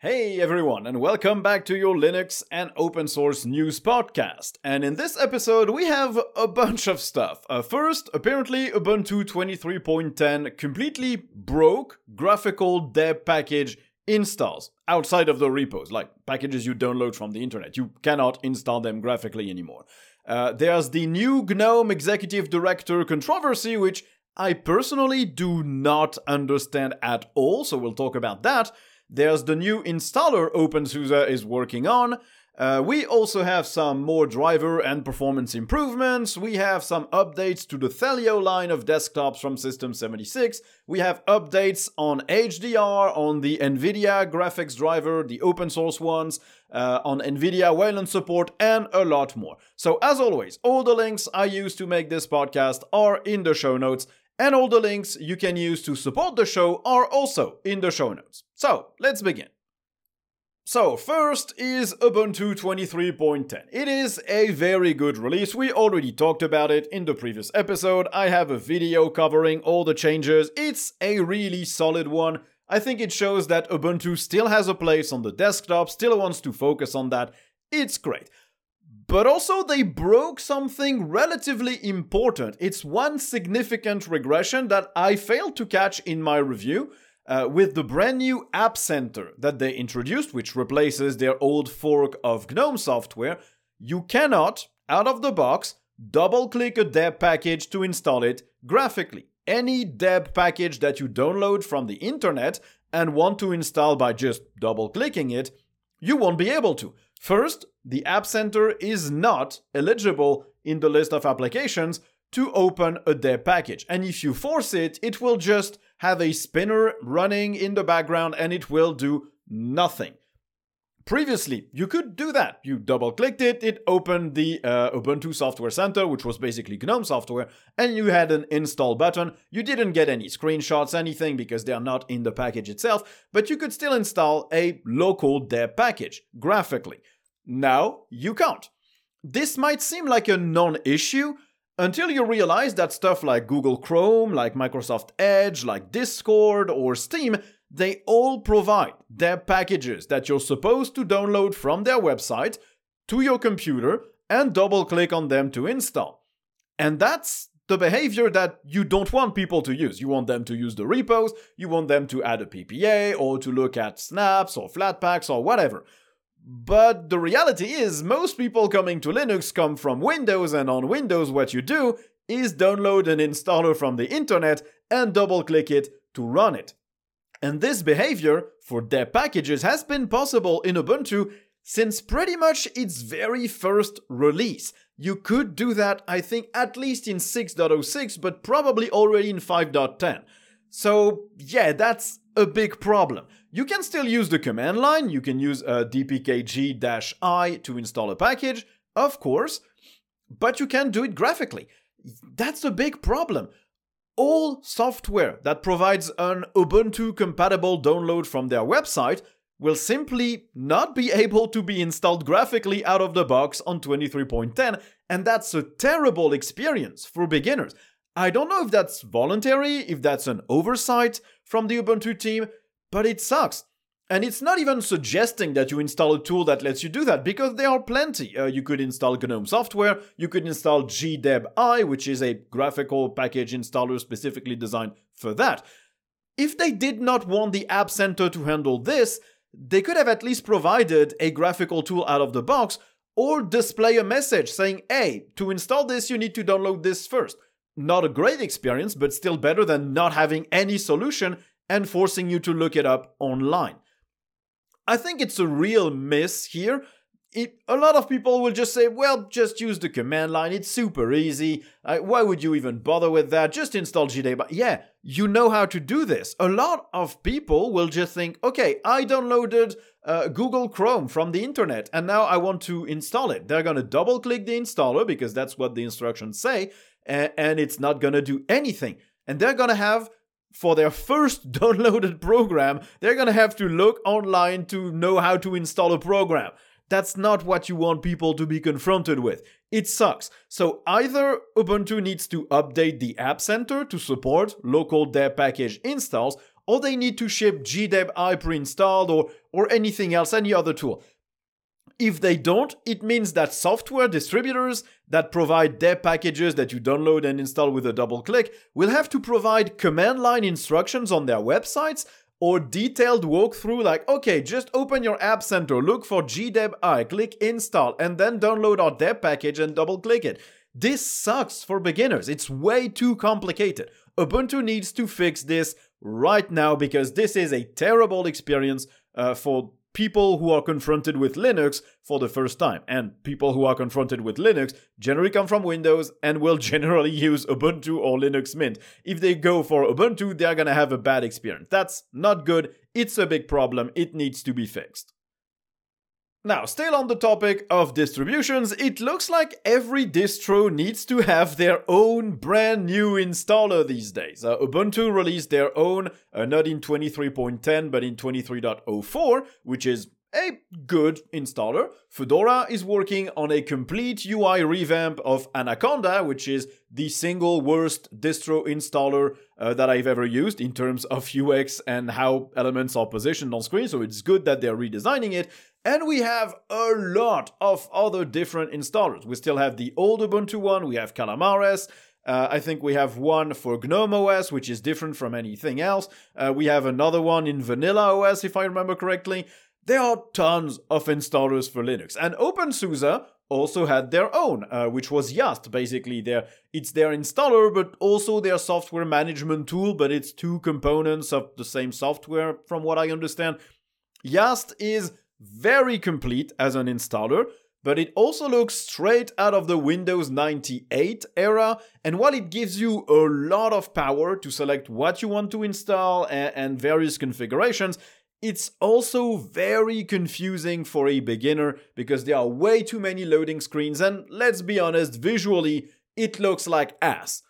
Hey everyone, and welcome back to your Linux and open source news podcast. And in this episode, we have a bunch of stuff. Uh, first, apparently, Ubuntu 23.10 completely broke graphical deb package installs outside of the repos, like packages you download from the internet. You cannot install them graphically anymore. Uh, there's the new GNOME Executive Director controversy, which I personally do not understand at all, so we'll talk about that. There's the new installer OpenSUSE is working on. Uh, we also have some more driver and performance improvements. We have some updates to the Thelio line of desktops from System 76. We have updates on HDR, on the NVIDIA graphics driver, the open source ones, uh, on NVIDIA Wayland support, and a lot more. So, as always, all the links I use to make this podcast are in the show notes, and all the links you can use to support the show are also in the show notes. So, let's begin. So, first is Ubuntu 23.10. It is a very good release. We already talked about it in the previous episode. I have a video covering all the changes. It's a really solid one. I think it shows that Ubuntu still has a place on the desktop, still wants to focus on that. It's great. But also, they broke something relatively important. It's one significant regression that I failed to catch in my review. Uh, with the brand new App Center that they introduced, which replaces their old fork of GNOME software, you cannot, out of the box, double click a deb package to install it graphically. Any deb package that you download from the internet and want to install by just double clicking it, you won't be able to. First, the App Center is not eligible in the list of applications to open a deb package. And if you force it, it will just have a spinner running in the background and it will do nothing. Previously, you could do that. You double clicked it, it opened the uh, Ubuntu Software Center, which was basically GNOME software, and you had an install button. You didn't get any screenshots, anything, because they are not in the package itself, but you could still install a local deb package graphically. Now, you can't. This might seem like a non issue until you realize that stuff like Google Chrome, like Microsoft Edge, like Discord, or Steam they all provide their packages that you're supposed to download from their website to your computer and double click on them to install. And that's the behavior that you don't want people to use. You want them to use the repos, you want them to add a PPA or to look at snaps or flatpaks or whatever. But the reality is, most people coming to Linux come from Windows, and on Windows, what you do is download an installer from the internet and double click it to run it. And this behavior for deb packages has been possible in Ubuntu since pretty much its very first release. You could do that, I think, at least in 6.06, but probably already in 5.10. So, yeah, that's a big problem. You can still use the command line, you can use uh, a dpkg i to install a package, of course, but you can't do it graphically. That's a big problem all software that provides an Ubuntu compatible download from their website will simply not be able to be installed graphically out of the box on 23.10, and that's a terrible experience for beginners. I don't know if that's voluntary, if that's an oversight from the Ubuntu team, but it sucks. And it's not even suggesting that you install a tool that lets you do that because there are plenty. Uh, you could install GNOME software, you could install GDebI, which is a graphical package installer specifically designed for that. If they did not want the App Center to handle this, they could have at least provided a graphical tool out of the box or display a message saying, hey, to install this, you need to download this first. Not a great experience, but still better than not having any solution and forcing you to look it up online. I think it's a real miss here. It, a lot of people will just say, well, just use the command line, it's super easy. Uh, why would you even bother with that? Just install GDebi. Yeah, you know how to do this. A lot of people will just think, okay, I downloaded uh, Google Chrome from the internet and now I want to install it. They're going to double click the installer because that's what the instructions say, and, and it's not going to do anything. And they're going to have for their first downloaded program, they're gonna have to look online to know how to install a program. That's not what you want people to be confronted with. It sucks. So either Ubuntu needs to update the App Center to support local deb package installs, or they need to ship GDEB pre-installed or, or anything else, any other tool. If they don't, it means that software distributors that provide deb packages that you download and install with a double click will have to provide command line instructions on their websites or detailed walkthrough like, okay, just open your app center, look for GDEB click install, and then download our deb package and double click it. This sucks for beginners. It's way too complicated. Ubuntu needs to fix this right now because this is a terrible experience uh, for people who are confronted with Linux for the first time. And people who are confronted with Linux generally come from Windows and will generally use Ubuntu or Linux Mint. If they go for Ubuntu, they're gonna have a bad experience. That's not good. It's a big problem. It needs to be fixed. Now, still on the topic of distributions, it looks like every distro needs to have their own brand new installer these days. Uh, Ubuntu released their own, uh, not in 23.10 but in 23.04, which is a good installer. Fedora is working on a complete UI revamp of Anaconda, which is the single worst distro installer uh, that I've ever used in terms of UX and how elements are positioned on screen. So it's good that they're redesigning it. And we have a lot of other different installers. We still have the old Ubuntu one, we have Calamares. Uh, I think we have one for GNOME OS, which is different from anything else. Uh, we have another one in Vanilla OS, if I remember correctly. There are tons of installers for Linux. And OpenSUSE also had their own, uh, which was Yast, basically. Their, it's their installer, but also their software management tool, but it's two components of the same software, from what I understand. Yast is very complete as an installer, but it also looks straight out of the Windows 98 era. And while it gives you a lot of power to select what you want to install and, various configurations, it's also very confusing for a beginner because there are way too many loading screens, and let's be honest, visually, it looks like ass.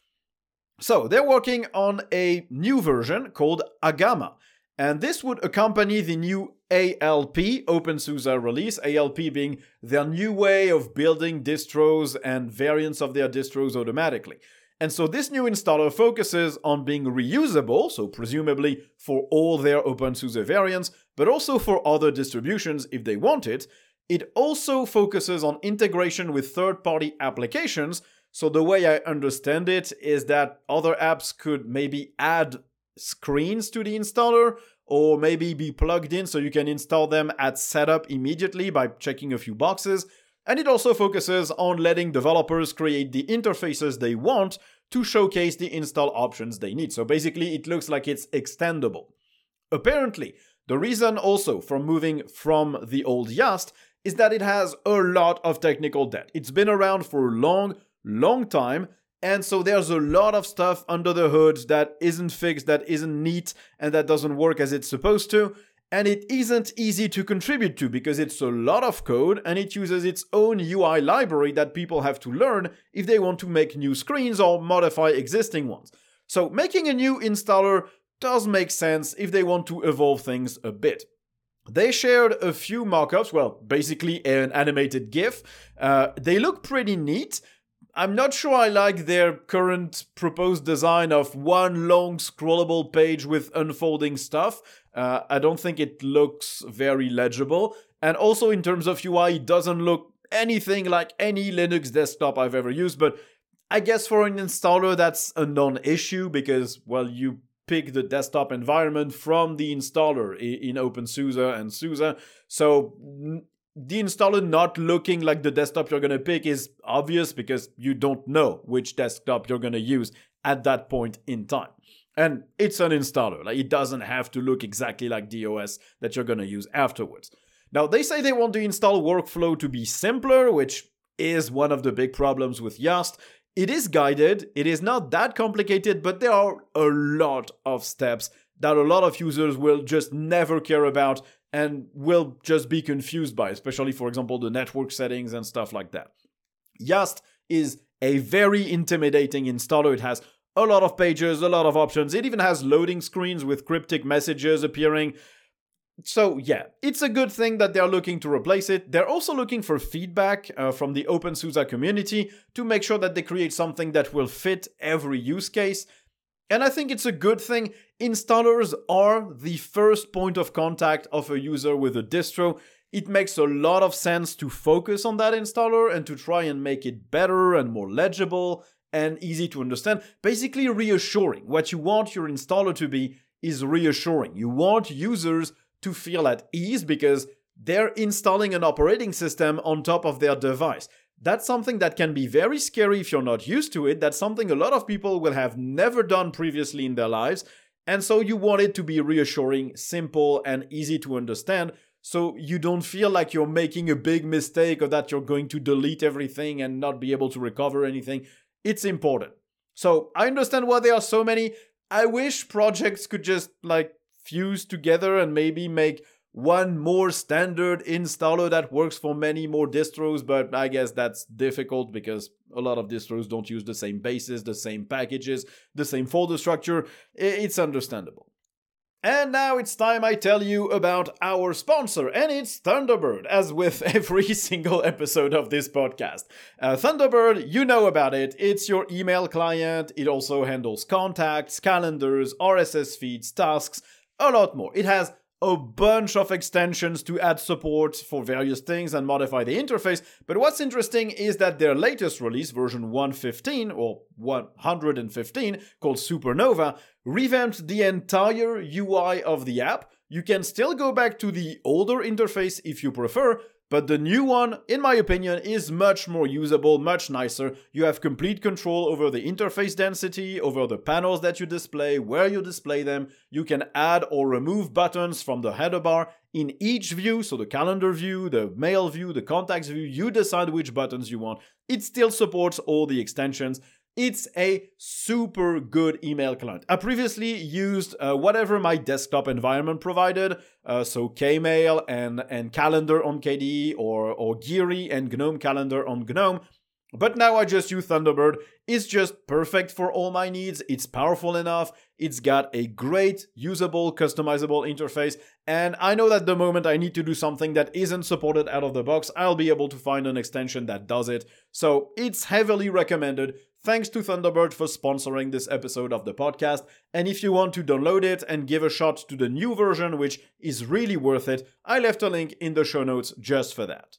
So, they're working on a new version called Agama, and this would accompany the new ALP OpenSUSE release, ALP being their new way of building distros and variants of their distros automatically. And so this new installer focuses on being reusable, so presumably for all their OpenSUSE variants, but also for other distributions if they want it. It also focuses on integration with third party applications. So the way I understand it is that other apps could maybe add screens to the installer or maybe be plugged in so you can install them at setup immediately by checking a few boxes. And it also focuses on letting developers create the interfaces they want to showcase the install options they need. So basically, it looks like it's extendable. Apparently, the reason also for moving from the old Yast is that it has a lot of technical debt. It's been around for a long, long time, and so there's a lot of stuff under the hood that isn't fixed, that isn't neat, and that doesn't work as it's supposed to. And it isn't easy to contribute to because it's a lot of code and it uses its own UI library that people have to learn if they want to make new screens or modify existing ones. So making a new installer does make sense if they want to evolve things a bit. They shared a few mockups, well, basically an animated GIF. Uh, they look pretty neat. I'm not sure I like their current proposed design of one long scrollable page with unfolding stuff. Uh, I don't think it looks very legible. And also, in terms of UI, it doesn't look anything like any Linux desktop I've ever used. But I guess for an installer, that's a non issue because, well, you pick the desktop environment from the installer in OpenSUSE and SUSE. So the installer not looking like the desktop you're going to pick is obvious because you don't know which desktop you're going to use at that point in time. And it's an installer, like it doesn't have to look exactly like the OS that you're going to use afterwards. Now, they say they want the install workflow to be simpler, which is one of the big problems with Yast. It is guided, it is not that complicated, but there are a lot of steps that a lot of users will just never care about and will just be confused by, especially, for example, the network settings and stuff like that. Yast is a very intimidating installer. It has a lot of pages, a lot of options. It even has loading screens with cryptic messages appearing. So, yeah, it's a good thing that they're looking to replace it. They're also looking for feedback uh, from the OpenSUSE community to make sure that they create something that will fit every use case. And I think it's a good thing. Installers are the first point of contact of a user with a distro. It makes a lot of sense to focus on that installer and to try and make it better and more legible and easy to understand. Basically, reassuring. What you want your installer to be is reassuring. You want users to feel at ease because they're installing an operating system on top of their device. That's something that can be very scary if you're not used to it. That's something a lot of people will have never done previously in their lives. And so you want it to be reassuring, simple, and easy to understand. So you don't feel like you're making a big mistake or that you're going to delete everything and not be able to recover anything. It's important. So I understand why there are so many. I wish projects could just like fuse together and maybe make one more standard installer that works for many more distros, but I guess that's difficult because a lot of distros don't use the same bases, the same packages, the same folder structure. It's understandable. And now it's time I tell you about our sponsor, and it's Thunderbird, as with every single episode of this podcast. Uh, Thunderbird, you know about it. It's your email client. It also handles contacts, calendars, RSS feeds, tasks, a lot more. It has a bunch of extensions to add support for various things and modify the interface. But what's interesting is that their latest release, version 115 or 115, called Supernova, revamped the entire UI of the app. You can still go back to the older interface if you prefer, but the new one, in my opinion, is much more usable, much nicer. You have complete control over the interface density, over the panels that you display, where you display them. You can add or remove buttons from the header bar in each view, so the calendar view, the mail view, the contacts view, you decide which buttons you want. It still supports all the extensions. It's a super good email client. I previously used uh, whatever my desktop environment provided, uh, so Kmail and, and Calendar on KDE or, or Geary and GNOME Calendar on GNOME. But now I just use Thunderbird. It's just perfect for all my needs. It's powerful enough. It's got a great, usable, customizable interface. And I know that the moment I need to do something that isn't supported out of the box, I'll be able to find an extension that does it. So it's heavily recommended. Thanks to Thunderbird for sponsoring this episode of the podcast. And if you want to download it and give a shot to the new version, which is really worth it, I left a link in the show notes just for that.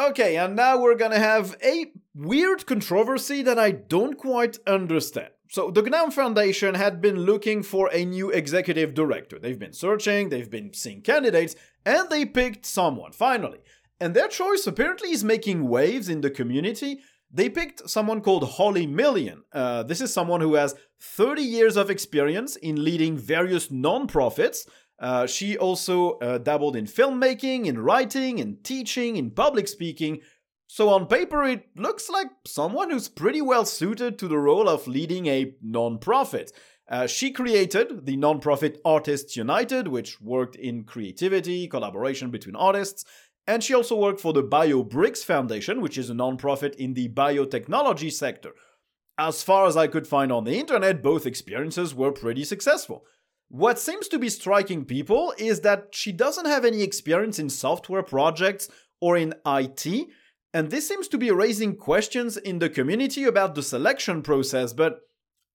Okay, and now we're gonna have a weird controversy that I don't quite understand. So, the GNOME Foundation had been looking for a new executive director. They've been searching, they've been seeing candidates, and they picked someone, finally. And their choice apparently is making waves in the community they picked someone called Holly Million. Uh, this is someone who has 30 years of experience in leading various nonprofits. Uh, she also uh, dabbled in filmmaking, in writing, in teaching, in public speaking. So, on paper, it looks like someone who's pretty well suited to the role of leading a nonprofit. Uh, she created the nonprofit Artists United, which worked in creativity, collaboration between artists, and she also worked for the BioBricks Foundation, which is a nonprofit in the biotechnology sector. As far as I could find on the internet, both experiences were pretty successful. What seems to be striking people is that she doesn't have any experience in software projects or in IT, and this seems to be raising questions in the community about the selection process, but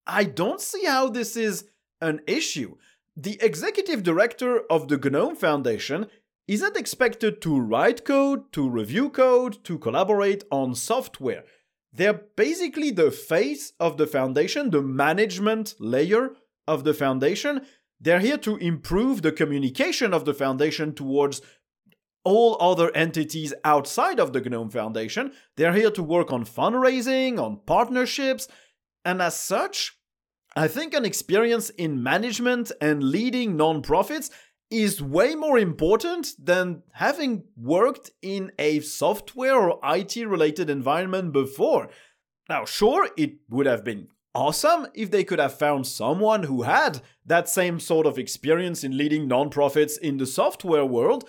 I don't see how this is an issue. The executive director of the GNOME Foundation isn't expected to write code, to review code, to collaborate on software. They're basically the face of the foundation, the management layer of the foundation. They're here to improve the communication of the foundation towards all other entities outside of the GNOME Foundation. They're here to work on fundraising, on partnerships, and as such, I think an experience in management and leading nonprofits is way more important than having worked in a software or IT related environment before. Now, sure, it would have been awesome if they could have found someone who had that same sort of experience in leading nonprofits in the software world,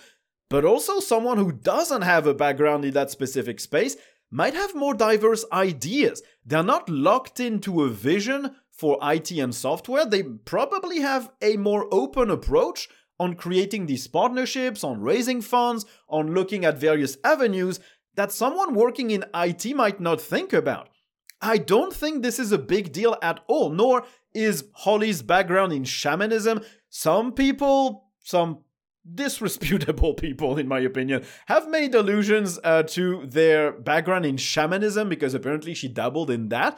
but also someone who doesn't have a background in that specific space might have more diverse ideas. They're not locked into a vision for IT and software, they probably have a more open approach on creating these partnerships, on raising funds, on looking at various avenues that someone working in IT might not think about. I don't think this is a big deal at all, nor Is Holly's background in shamanism? Some people, some disreputable people, in my opinion, have made allusions uh, to their background in shamanism because apparently she dabbled in that.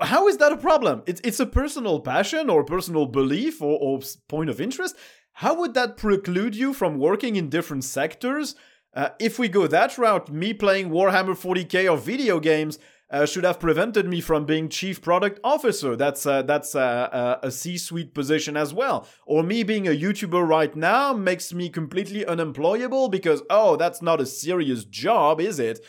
How is that a problem? It's, it's a personal passion or personal belief or, or point of interest. How would that preclude you from working in different sectors? Uh, if we go that route, me playing Warhammer 40k or video games uh, should have prevented me from being chief product officer. That's uh, that's uh, a C-suite position as well. Or me being a YouTuber right now makes me completely unemployable because oh, that's not a serious job, is it?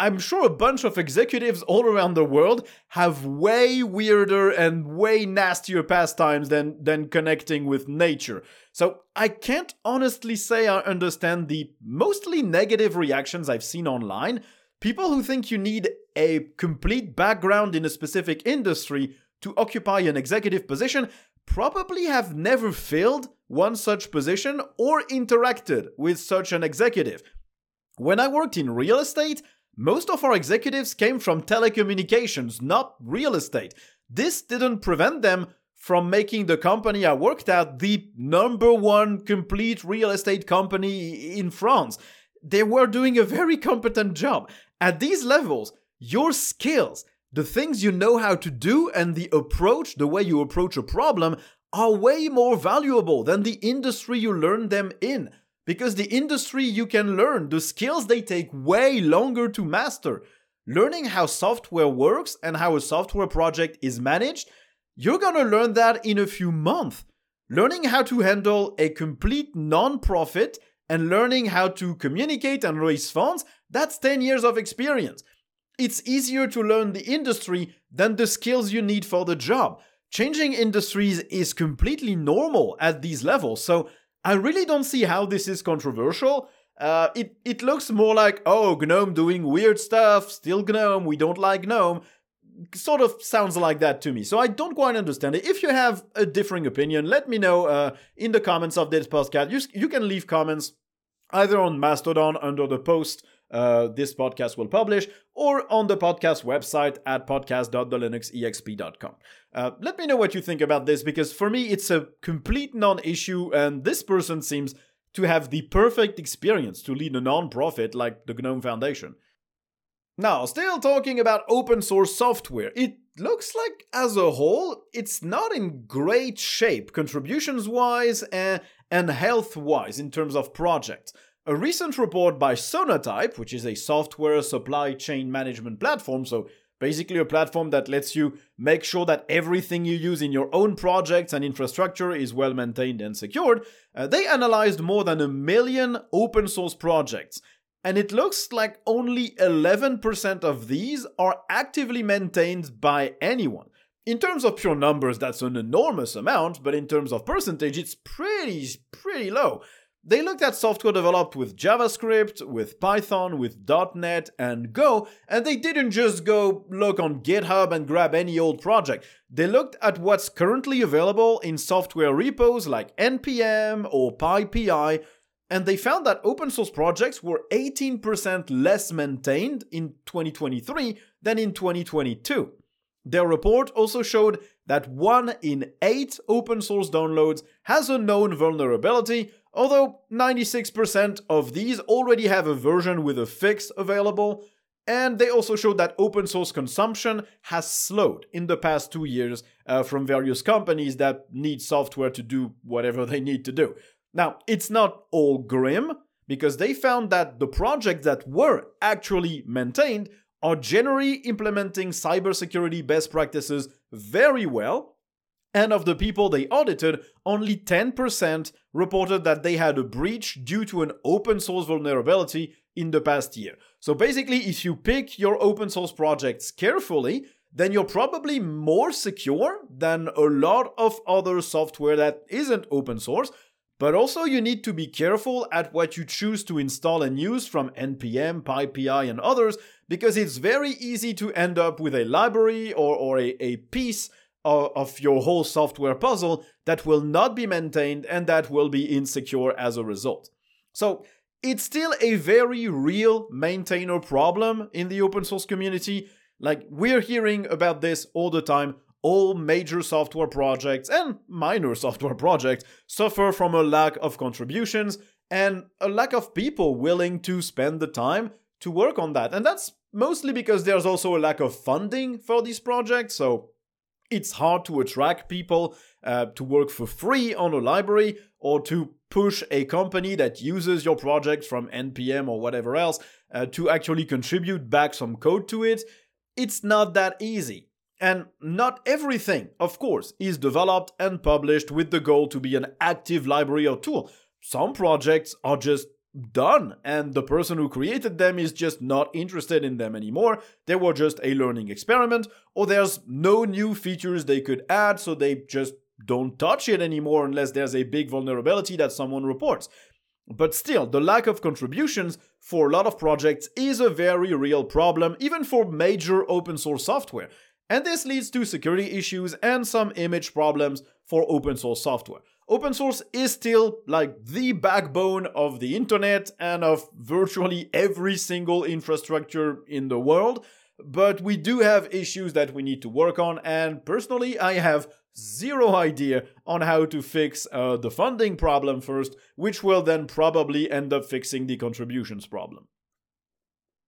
I'm sure a bunch of executives all around the world have way weirder and way nastier pastimes than, than connecting with nature. So I can't honestly say I understand the mostly negative reactions I've seen online. People who think you need a complete background in a specific industry to occupy an executive position probably have never filled one such position or interacted with such an executive. When I worked in real estate, most of our executives came from telecommunications, not real estate. This didn't prevent them from making the company I worked at the number one complete real estate company in France. They were doing a very competent job. At these levels, your skills, the things you know how to do, and the approach, the way you approach a problem, are way more valuable than the industry you learn them in. Because the industry you can learn, the skills they take way longer to master. Learning how software works and how a software project is managed, you're gonna learn that in a few months. Learning how to handle a complete non-profit and learning how to communicate and raise funds, that's 10 years of experience it's easier to learn the industry than the skills you need for the job. Changing industries is completely normal at these levels, so I really don't see how this is controversial. Uh, it, it looks more like, oh, GNOME doing weird stuff, still GNOME, we don't like GNOME. Sort of sounds like that to me, so I don't quite understand it. If you have a differing opinion, let me know uh, in the comments of this podcast. You, you can leave comments either on Mastodon under the post uh, this podcast will publish, or on the podcast website at podcast.thelinuxexp.com. Uh, let me know what you think about this because for me it's a complete non issue, and this person seems to have the perfect experience to lead a non profit like the GNOME Foundation. Now, still talking about open source software, it looks like as a whole it's not in great shape contributions wise and, and health wise in terms of projects. A recent report by Sonatype, which is a software supply chain management platform, so basically a platform that lets you make sure that everything you use in your own projects and infrastructure is well maintained and secured, uh, they analyzed more than a million open source projects. And it looks like only 11% of these are actively maintained by anyone. In terms of pure numbers, that's an enormous amount, but in terms of percentage, it's pretty, pretty low. They looked at software developed with JavaScript, with Python, with .NET, and Go, and they didn't just go look on GitHub and grab any old project. They looked at what's currently available in software repos like NPM or PyPI, and they found that open source projects were 18% less maintained in 2023 than in 2022. Their report also showed that 1 in 8 open source downloads has a known vulnerability, although 96% of these already have a version with a fix available, and they also showed that open source consumption has slowed in the past two years uh, from various companies that need software to do whatever they need to do. Now, it's not all grim, because they found that the projects that were actually maintained are generally implementing cybersecurity best practices very well, and of the people they audited, only 10% reported that they had a breach due to an open source vulnerability in the past year. So basically, if you pick your open source projects carefully, then you're probably more secure than a lot of other software that isn't open source. But also, you need to be careful at what you choose to install and use from NPM, PyPI, and others, because it's very easy to end up with a library or, or a, a piece of, your whole software puzzle that will not be maintained and that will be insecure as a result. So it's still a very real maintainer problem in the open source community. Like we're hearing about this all the time. All major software projects and minor software projects suffer from a lack of contributions and a lack of people willing to spend the time to work on that. And that's mostly because there's also a lack of funding for these projects, so it's hard to attract people uh, to work for free on a library or to push a company that uses your project from npm or whatever else uh, to actually contribute back some code to it. It's not that easy and not everything of course is developed and published with the goal to be an active library or tool some projects are just done and the person who created them is just not interested in them anymore. They were just a learning experiment or there's no new features they could add so they just don't touch it anymore unless there's a big vulnerability that someone reports. But still, the lack of contributions for a lot of projects is a very real problem, even for major open source software. And this leads to security issues and some image problems for open source software open source is still like the backbone of the internet and of virtually every single infrastructure in the world. But we do have issues that we need to work on, and personally, I have zero idea on how to fix uh, the funding problem first, which will then probably end up fixing the contributions problem.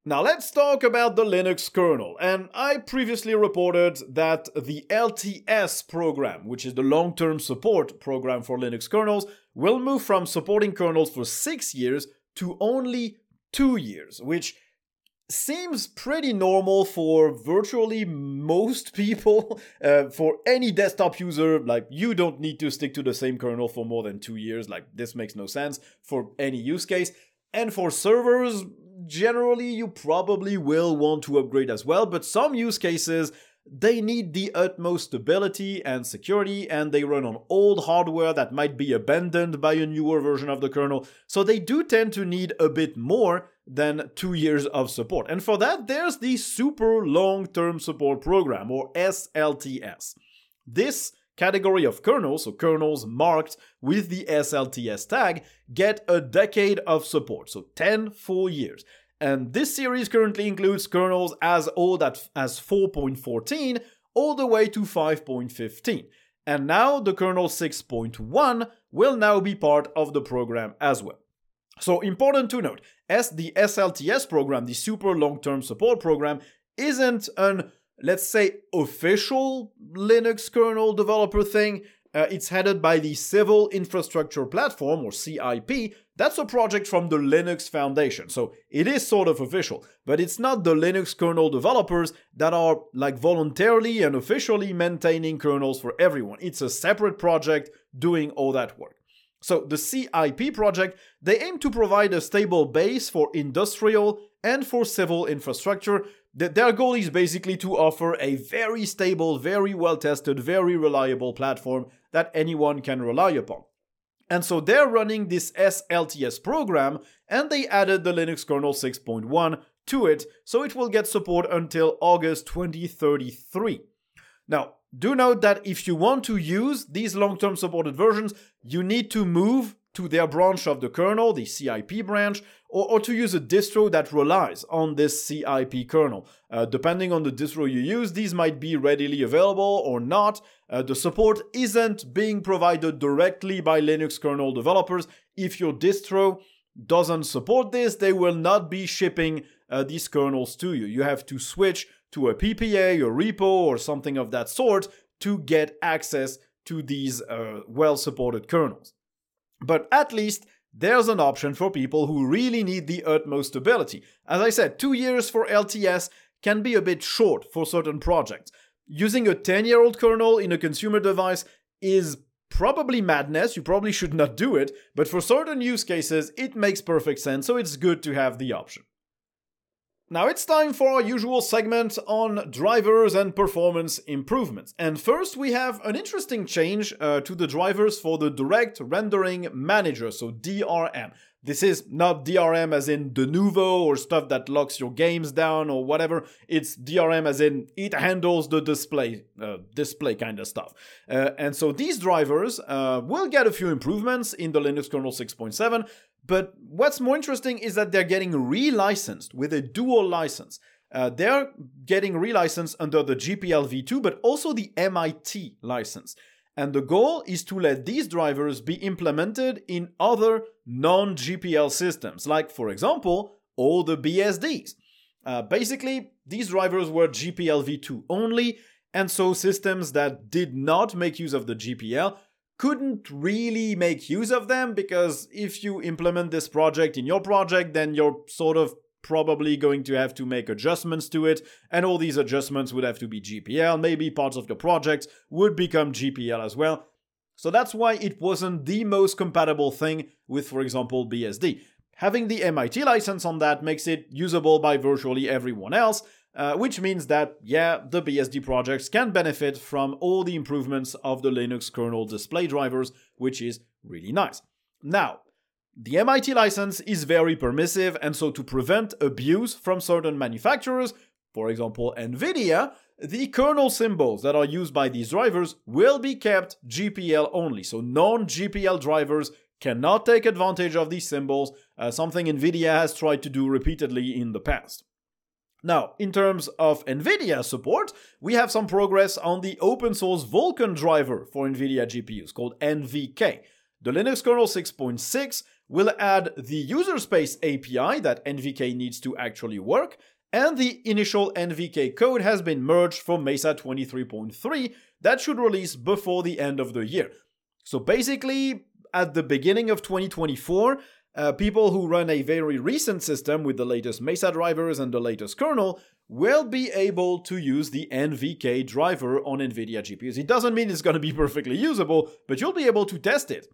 Now let's talk about the Linux kernel. And I previously reported that the LTS program, which is the long-term support program for Linux kernels, will move from supporting kernels for 6 years to only 2 years, which seems pretty normal for virtually most people. Uh, for any desktop user, like you don't need to stick to the same kernel for more than 2 years, like this makes no sense for any use case. And for servers, generally you probably will want to upgrade as well, but some use cases they need the utmost stability and security, and they run on old hardware that might be abandoned by a newer version of the kernel, so they do tend to need a bit more than two years of support. And for that, there's the Super Long Term Support Program, or SLTS. This category of kernels, so kernels marked with the SLTS tag, get a decade of support, so 10 full years. And this series currently includes kernels as old as 4.14 all the way to 5.15. And now the kernel 6.1 will now be part of the program as well. So important to note, as the SLTS program, the Super Long Term Support Program, isn't an let's say, official Linux kernel developer thing. Uh, it's headed by the Civil Infrastructure Platform, or CIP. That's a project from the Linux Foundation, so it is sort of official, but it's not the Linux kernel developers that are like voluntarily and officially maintaining kernels for everyone. It's a separate project doing all that work. So the CIP project, they aim to provide a stable base for industrial and for civil infrastructure their goal is basically to offer a very stable, very well tested, very reliable platform that anyone can rely upon. And so they're running this SLTS program, and they added the Linux kernel 6.1 to it, so it will get support until August 2033. Now, do note that if you want to use these long term supported versions, you need to move to their branch of the kernel, the CIP branch, or, or to use a distro that relies on this CIP kernel. Uh, depending on the distro you use, these might be readily available or not. Uh, the support isn't being provided directly by Linux kernel developers. If your distro doesn't support this, they will not be shipping uh, these kernels to you. You have to switch to a PPA or repo or something of that sort to get access to these uh, well supported kernels. But at least there's an option for people who really need the utmost stability. As I said, two years for LTS can be a bit short for certain projects. Using a 10 year old kernel in a consumer device is probably madness, you probably should not do it, but for certain use cases, it makes perfect sense, so it's good to have the option. Now it's time for our usual segment on drivers and performance improvements. And first we have an interesting change uh, to the drivers for the Direct Rendering Manager, so DRM. This is not DRM as in Denuvo or stuff that locks your games down or whatever. It's DRM as in it handles the display, uh, display kind of stuff. Uh, and so these drivers uh, will get a few improvements in the Linux kernel 6.7, but what's more interesting is that they're getting relicensed with a dual license. uh, they're getting relicensed under the GPL v2, but also the MIT license. And the goal is to let these drivers be implemented in other non GPL systems, like, for example, all the BSDs. Uh, basically, these drivers were GPL v2 only, and so systems that did not make use of the GPL couldn't really make use of them because if you implement this project in your project, then you're sort of probably going to have to make adjustments to it, and all these adjustments would have to be GPL. Maybe parts of the project would become GPL as well. So that's why it wasn't the most compatible thing with, for example, BSD. Having the MIT license on that makes it usable by virtually everyone else, uh, which means that, yeah, the BSD projects can benefit from all the improvements of the Linux kernel display drivers, which is really nice. Now, the MIT license is very permissive, and so to prevent abuse from certain manufacturers, for example NVIDIA, the kernel symbols that are used by these drivers will be kept GPL only. So non GPL drivers cannot take advantage of these symbols, uh, something NVIDIA has tried to do repeatedly in the past. Now, in terms of NVIDIA support, we have some progress on the open source Vulkan driver for NVIDIA GPUs called NVK. The Linux kernel 6.6 will add the user space API that NVK needs to actually work, and the initial NVK code has been merged for Mesa 23.3 that should release before the end of the year. So basically, at the beginning of 2024, uh, people who run a very recent system with the latest Mesa drivers and the latest kernel will be able to use the NVK driver on NVIDIA GPUs. It doesn't mean it's going to be perfectly usable, but you'll be able to test it.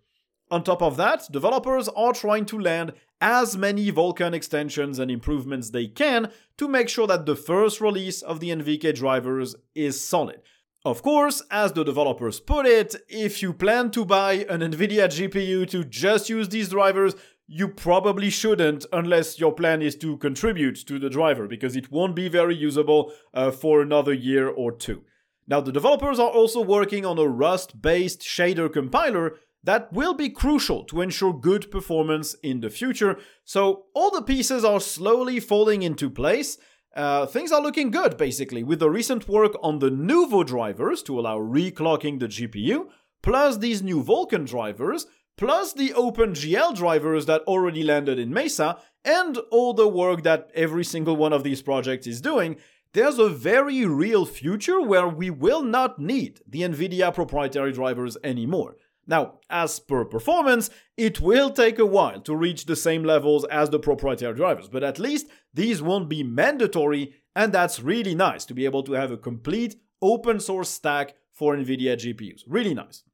On top of that, developers are trying to land as many Vulkan extensions and improvements they can to make sure that the first release of the NVK drivers is solid. Of course, as the developers put it, if you plan to buy an NVIDIA GPU to just use these drivers, you probably shouldn't unless your plan is to contribute to the driver because it won't be very usable uh, for another year or two. Now, the developers are also working on a Rust based shader compiler that will be crucial to ensure good performance in the future. So, all the pieces are slowly falling into place. Uh, things are looking good, basically, with the recent work on the Nouveau drivers to allow reclocking the GPU, plus these new Vulkan drivers plus the OpenGL drivers that already landed in Mesa, and all the work that every single one of these projects is doing, there's a very real future where we will not need the NVIDIA proprietary drivers anymore. Now, as per performance, it will take a while to reach the same levels as the proprietary drivers, but at least these won't be mandatory, and that's really nice to be able to have a complete open source stack for NVIDIA GPUs. Really nice.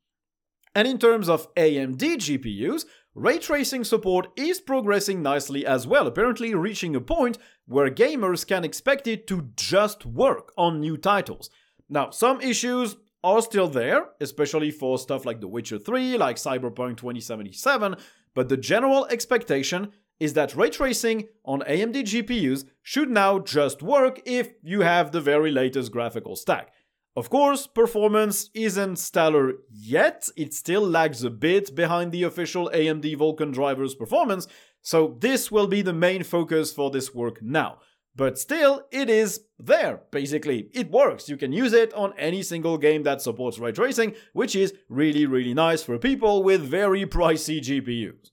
And in terms of AMD GPUs, ray tracing support is progressing nicely as well, apparently reaching a point where gamers can expect it to just work on new titles. Now, some issues are still there, especially for stuff like The Witcher 3, like Cyberpunk 2077, but the general expectation is that ray tracing on AMD GPUs should now just work if you have the very latest graphical stack. Of course, performance isn't stellar yet, it still lags a bit behind the official AMD Vulkan driver's performance, so this will be the main focus for this work now. But still, it is there, basically. It works. You can use it on any single game that supports ray tracing, which is really, really nice for people with very pricey GPUs.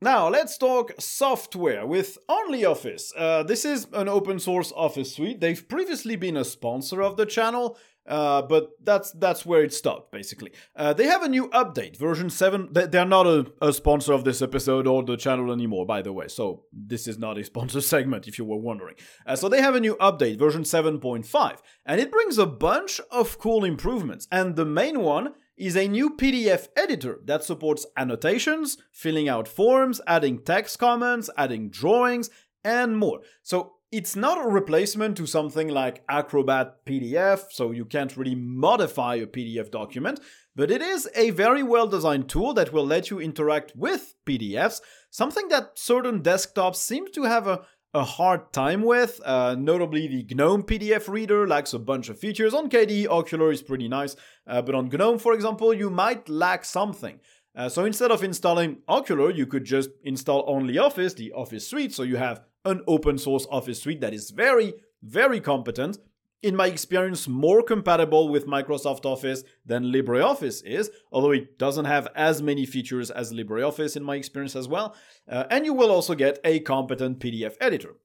Now, let's talk software with OnlyOffice. Uh, this is an open source office suite. They've previously been a sponsor of the channel, uh, but that's that's where it stopped, basically. Uh, they have a new update, version 7. They're not a, a, sponsor of this episode or the channel anymore, by the way, so this is not a sponsor segment, if you were wondering. Uh, so they have a new update, version 7.5, and it brings a bunch of cool improvements, and the main one is a new PDF editor that supports annotations, filling out forms, adding text comments, adding drawings, and more. So it's not a replacement to something like Acrobat PDF, so you can't really modify a PDF document, but it is a very well designed tool that will let you interact with PDFs, something that certain desktops seem to have a a hard time with. Uh, notably, the GNOME PDF reader lacks a bunch of features. On KDE, Okular is pretty nice, uh, but on GNOME, for example, you might lack something. Uh, so instead of installing Okular, you could just install OnlyOffice, the Office suite, so you have an open source Office suite that is very, very competent. In my experience, more compatible with Microsoft Office than LibreOffice is, although it doesn't have as many features as LibreOffice in my experience as well. Uh, and you will also get a competent PDF editor.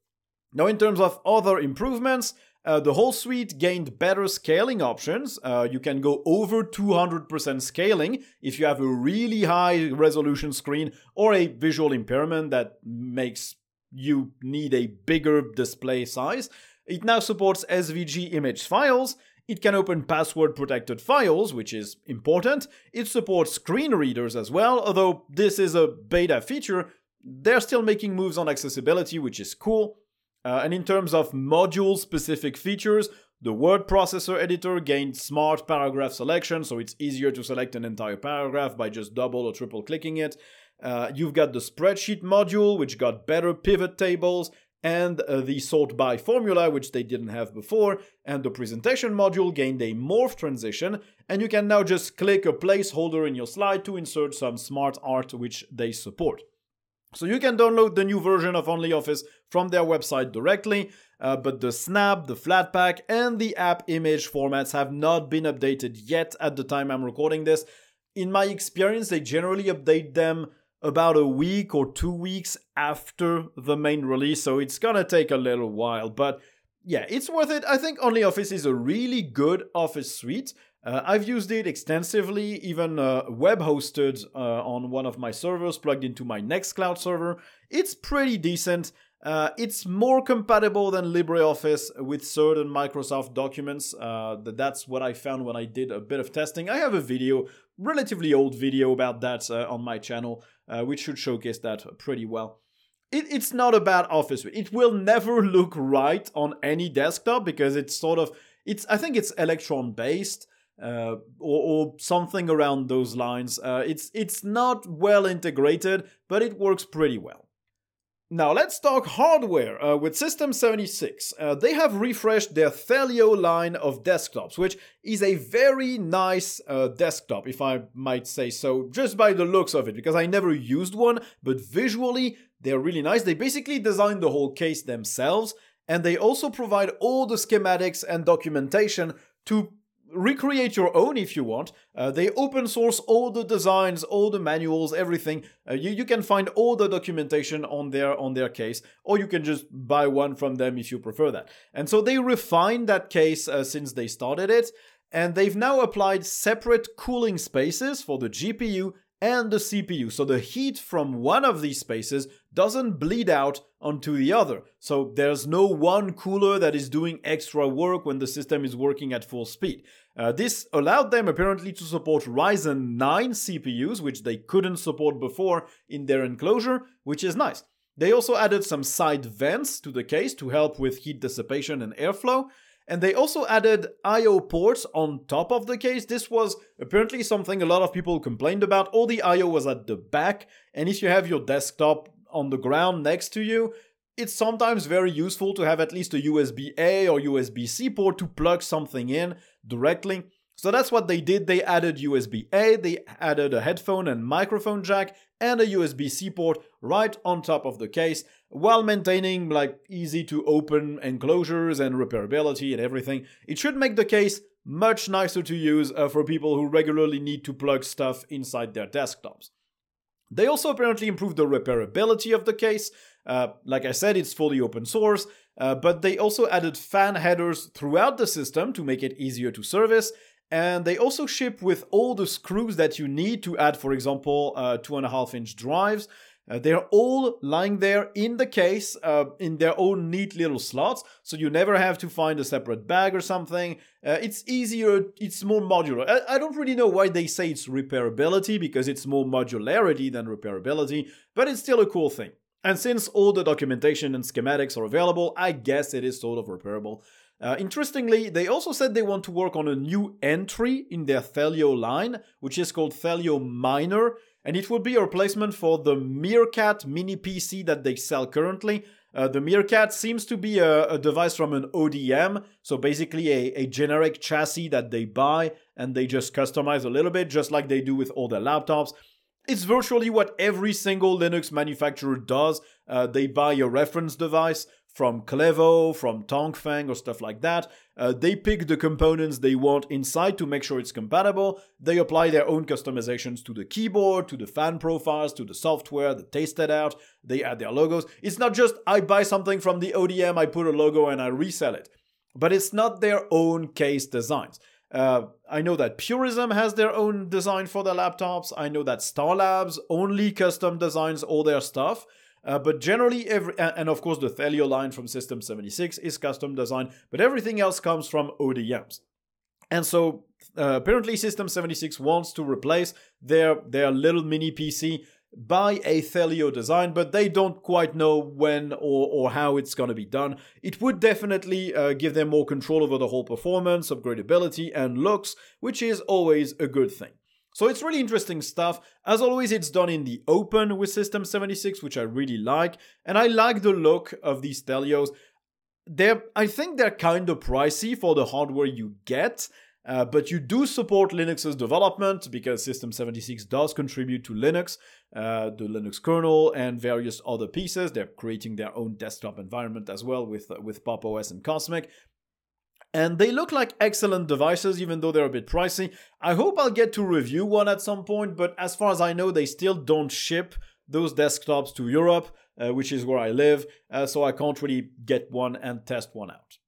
Now, in terms of other improvements, uh, the whole suite gained better scaling options. Uh, you can go over 200% scaling if you have a really high resolution screen or a visual impairment that makes you need a bigger display size. It now supports SVG image files. It can open password protected files, which is important. It supports screen readers as well, although this is a beta feature. They're still making moves on accessibility, which is cool. Uh, and in terms of module specific features, the word processor editor gained smart paragraph selection, so it's easier to select an entire paragraph by just double or triple clicking it. Uh, you've got the spreadsheet module, which got better pivot tables, and uh, the sort by formula, which they didn't have before. And the presentation module gained a morph transition, and you can now just click a placeholder in your slide to insert some smart art, which they support. So you can download the new version of OnlyOffice from their website directly, uh, but the snap, the flatpak, and the app image formats have not been updated yet at the time I'm recording this. In my experience, they generally update them about a week or two weeks after the main release, so it's gonna take a little while, but yeah, it's worth it. I think OnlyOffice is a really good Office suite. Uh, I've used it extensively, even uh, web hosted uh, on one of my servers plugged into my Nextcloud server. It's pretty decent. Uh, it's more compatible than LibreOffice with certain Microsoft documents. Uh, that's what I found when I did a bit of testing. I have a video, relatively old video about that uh, on my channel, which should showcase that pretty well. It, it's not a bad Office. It will never look right on any desktop because it's sort of it's. I think it's Electron based uh, or, or, something around those lines. Uh, it's it's not well integrated, but it works pretty well. Now let's talk hardware. Uh, with System 76, uh, they have refreshed their Thelio line of desktops, which is a very nice uh, desktop, if I might say so, just by the looks of it, because I never used one, but visually they're really nice. They basically designed the whole case themselves, and they also provide all the schematics and documentation to recreate your own if you want. Uh, they open source all the designs, all the manuals, everything. Uh, you, you can find all the documentation on their on their case, or you can just buy one from them if you prefer that. And so they refined that case uh, since they started it, and they've now applied separate cooling spaces for the GPU and the CPU. So the heat from one of these spaces doesn't bleed out onto the other. So there's no one cooler that is doing extra work when the system is working at full speed. Uh, this allowed them apparently to support Ryzen 9 CPUs, which they couldn't support before in their enclosure, which is nice. They also added some side vents to the case to help with heat dissipation and airflow. And they also added I.O. ports on top of the case. This was apparently something a lot of people complained about. All the I.O. was at the back, and if you have your desktop on the ground next to you, it's sometimes very useful to have at least a USB A or USB C port to plug something in directly. So that's what they did. They added USB A, they added a headphone and microphone jack, and a USB C port right on top of the case while maintaining like easy to open enclosures and repairability and everything. It should make the case much nicer to use uh, for people who regularly need to plug stuff inside their desktops. They also apparently improved the repairability of the case. Uh, like I said, it's fully open source, uh, but they also added fan headers throughout the system to make it easier to service. And they also ship with all the screws that you need to add, for example, uh, two and a half inch drives. Uh, they're all lying there in the case uh, in their own neat little slots, so you never have to find a separate bag or something. Uh, it's easier, it's more modular. I, I, don't really know why they say it's repairability because it's more modularity than repairability, but it's still a cool thing. And since all the documentation and schematics are available, I guess it is sort of repairable. Uh, interestingly, they also said they want to work on a new entry in their Thelio line, which is called Thelio Miner and it would be a replacement for the Meerkat mini PC that they sell currently. Uh, the Meerkat seems to be a, a, device from an ODM, so basically a, a generic chassis that they buy and they just customize a little bit, just like they do with all their laptops. It's virtually what every single Linux manufacturer does. Uh, they buy a reference device from Clevo, from Tongfang, or stuff like that. Uh, they pick the components they want inside to make sure it's compatible. They apply their own customizations to the keyboard, to the fan profiles, to the software, they test it out, they add their logos. It's not just I buy something from the ODM, I put a logo and I resell it. But it's not their own case designs. Uh, I know that Purism has their own design for their laptops. I know that Star Labs only custom designs all their stuff. Uh, but generally, every and of course the Thelio line from System 76 is custom designed, but everything else comes from ODMs. And so uh, apparently, System 76 wants to replace their their little mini PC by a Thelio design, but they don't quite know when or, or how it's going to be done. It would definitely uh, give them more control over the whole performance, upgradability, and looks, which is always a good thing. So it's really interesting stuff. As always, it's done in the open with System 76, which I really like. And I like the look of these Thelios. They're, I think they're kind of pricey for the hardware you get. Uh, but you do support Linux's development because System 76 does contribute to Linux, uh, the Linux kernel, and various other pieces. They're creating their own desktop environment as well with, uh, with Pop! OS and Cosmic. And they look like excellent devices, even though they're a bit pricey. I hope I'll get to review one at some point, but as far as I know, they still don't ship those desktops to Europe, uh, which is where I live, uh, so I can't really get one and test one out.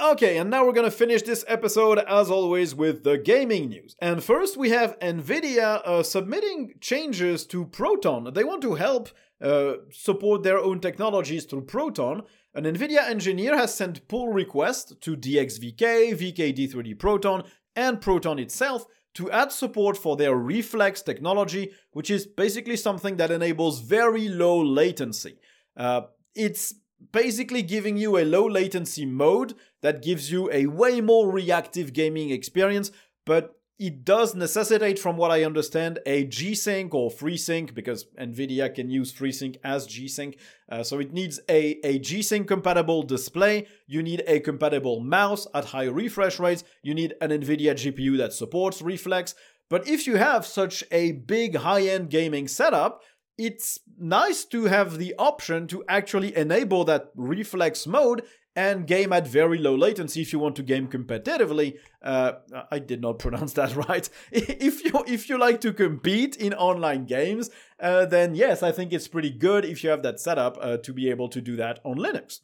Okay, and now we're gonna finish this episode as always with the gaming news. And first, we have Nvidia uh, submitting changes to Proton. They want to help uh, support their own technologies through Proton. An NVIDIA engineer has sent pull requests to DXVK, VKD3D Proton, and Proton itself to add support for their reflex technology, which is basically something that enables very low latency. Uh, it's basically giving you a low latency mode that gives you a way more reactive gaming experience, but it does necessitate, from what I understand, a G-Sync or FreeSync because NVIDIA can use FreeSync as G-Sync. Uh, so it needs a, a G-Sync compatible display. You need a compatible mouse at high refresh rates. You need an NVIDIA GPU that supports reflex. But if you have such a big high-end gaming setup, it's nice to have the option to actually enable that reflex mode and game at very low latency if you want to game competitively. Uh, I did not pronounce that right. if you if you like to compete in online games, uh, then yes, I think it's pretty good if you have that setup uh, to be able to do that on Linux.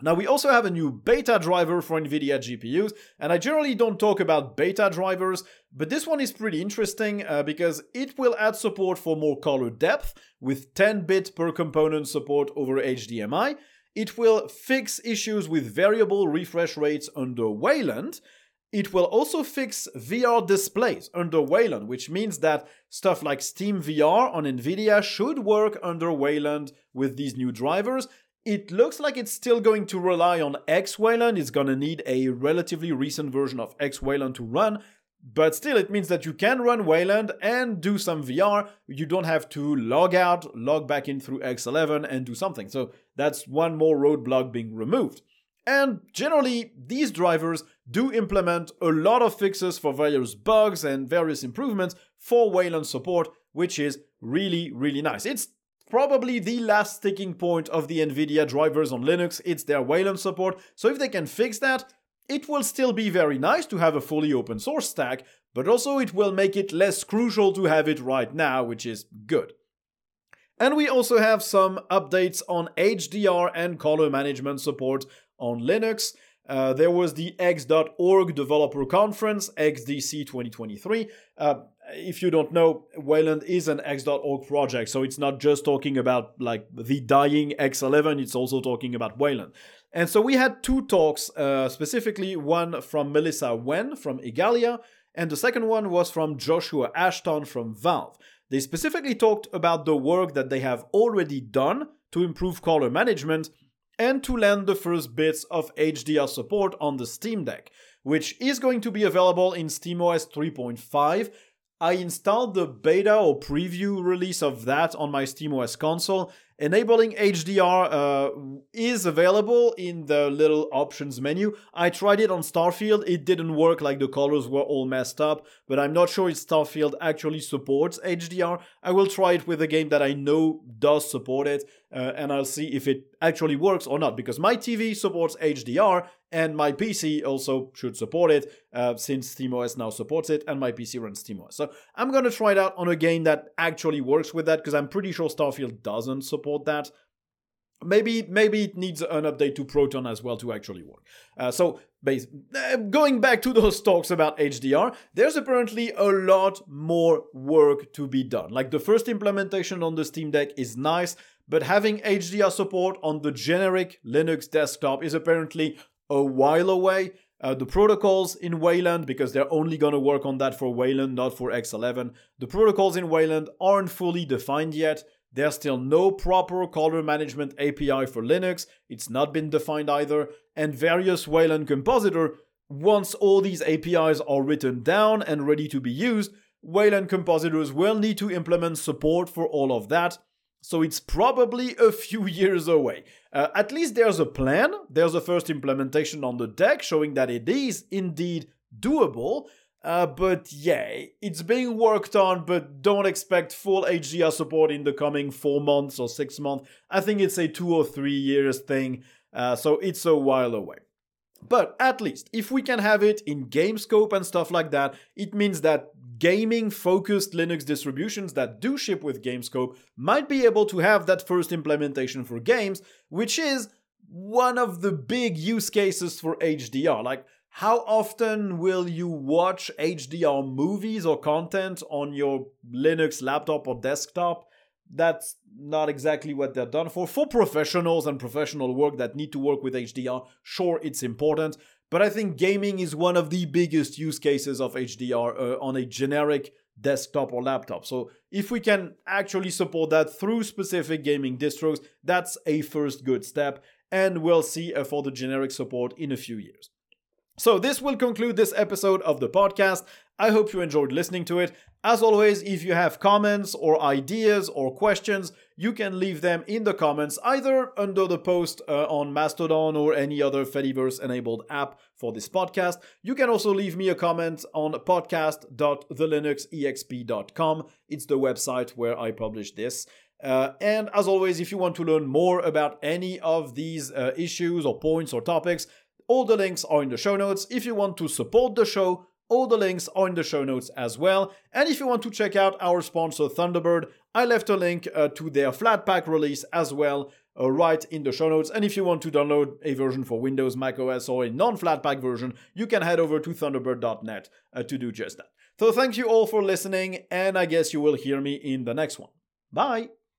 Now, we also have a new beta driver for NVIDIA GPUs, and I generally don't talk about beta drivers, but this one is pretty interesting uh, because it will add support for more color depth with 10 bit per component support over HDMI. It will fix issues with variable refresh rates under Wayland. It will also fix VR displays under Wayland, which means that stuff like Steam VR on NVIDIA should work under Wayland with these new drivers, it looks like it's still going to rely on X Wayland. It's going to need a relatively recent version of X Wayland to run, but still, it means that you can run Wayland and do some VR. You don't have to log out, log back in through X11 and do something. So that's one more roadblock being removed. And generally, these drivers do implement a lot of fixes for various bugs and various improvements for Wayland support, which is really, really nice. It's probably the last sticking point of the NVIDIA drivers on Linux. It's their Wayland support. So if they can fix that, it will still be very nice to have a fully open source stack, but also it will make it less crucial to have it right now, which is good. And we also have some updates on HDR and color management support on Linux. Uh, there was the X.org developer conference, XDC 2023. Uh, if you don't know, Wayland is an X.org project, so it's not just talking about like the dying X11, it's also talking about Wayland. And so we had two talks, uh, specifically one from Melissa Wen from Igalia, and the second one was from Joshua Ashton from Valve. They specifically talked about the work that they have already done to improve color management and to land the first bits of HDR support on the Steam Deck, which is going to be available in SteamOS 3.5 I installed the beta or preview release of that on my SteamOS console. Enabling HDR uh, is available in the little options menu. I tried it on Starfield, it didn't work like the colors were all messed up, but I'm not sure if Starfield actually supports HDR. I will try it with a game that I know does support it, uh, and I'll see if it actually works or not, because my TV supports HDR and my PC also should support it uh, since SteamOS now supports it and my PC runs SteamOS. So I'm gonna try it out on a game that actually works with that because I'm pretty sure Starfield doesn't support that. Maybe maybe it needs an update to Proton as well to actually work. Uh, so base, uh, going back to those talks about HDR, there's apparently a lot more work to be done. Like the first implementation on the Steam Deck is nice, but having HDR support on the generic Linux desktop is apparently a while away. Uh, the protocols in Wayland, because they're only going to work on that for Wayland, not for X11, the protocols in Wayland aren't fully defined yet. There's still no proper color management API for Linux, it's not been defined either, and various Wayland compositor, once all these APIs are written down and ready to be used, Wayland compositors will need to implement support for all of that, so it's probably a few years away. Uh, at least there's a plan. There's a first implementation on the deck showing that it is indeed doable. Uh, but yeah, it's being worked on, but don't expect full HDR support in the coming four months or six months. I think it's a two or three years thing, uh, so it's a while away. But at least, if we can have it in Gamescope and stuff like that, it means that gaming focused Linux distributions that do ship with Gamescope might be able to have that first implementation for games, which is one of the big use cases for HDR. Like, how often will you watch HDR movies or content on your Linux laptop or desktop? That's not exactly what they're done for. For professionals and professional work that need to work with HDR, sure, it's important. But I think gaming is one of the biggest use cases of HDR uh, on a generic desktop or laptop. So if we can actually support that through specific gaming distros, that's a first good step, and we'll see uh, for the generic support in a few years. So, this will conclude this episode of the podcast. I hope you enjoyed listening to it. As always, if you have comments or ideas or questions, you can leave them in the comments either under the post uh, on Mastodon or any other Fediverse enabled app for this podcast. You can also leave me a comment on podcast.thelinuxexp.com. It's the website where I publish this. Uh, and as always, if you want to learn more about any of these uh, issues or points or topics, all the links are in the show notes. If you want to support the show, all the links are in the show notes as well. And if you want to check out our sponsor Thunderbird, I left a link uh, to their Flatpak release as well uh, right in the show notes. And if you want to download a version for Windows, Mac OS, or a non Flatpak version, you can head over to thunderbird.net uh, to do just that. So thank you all for listening, and I guess you will hear me in the next one. Bye!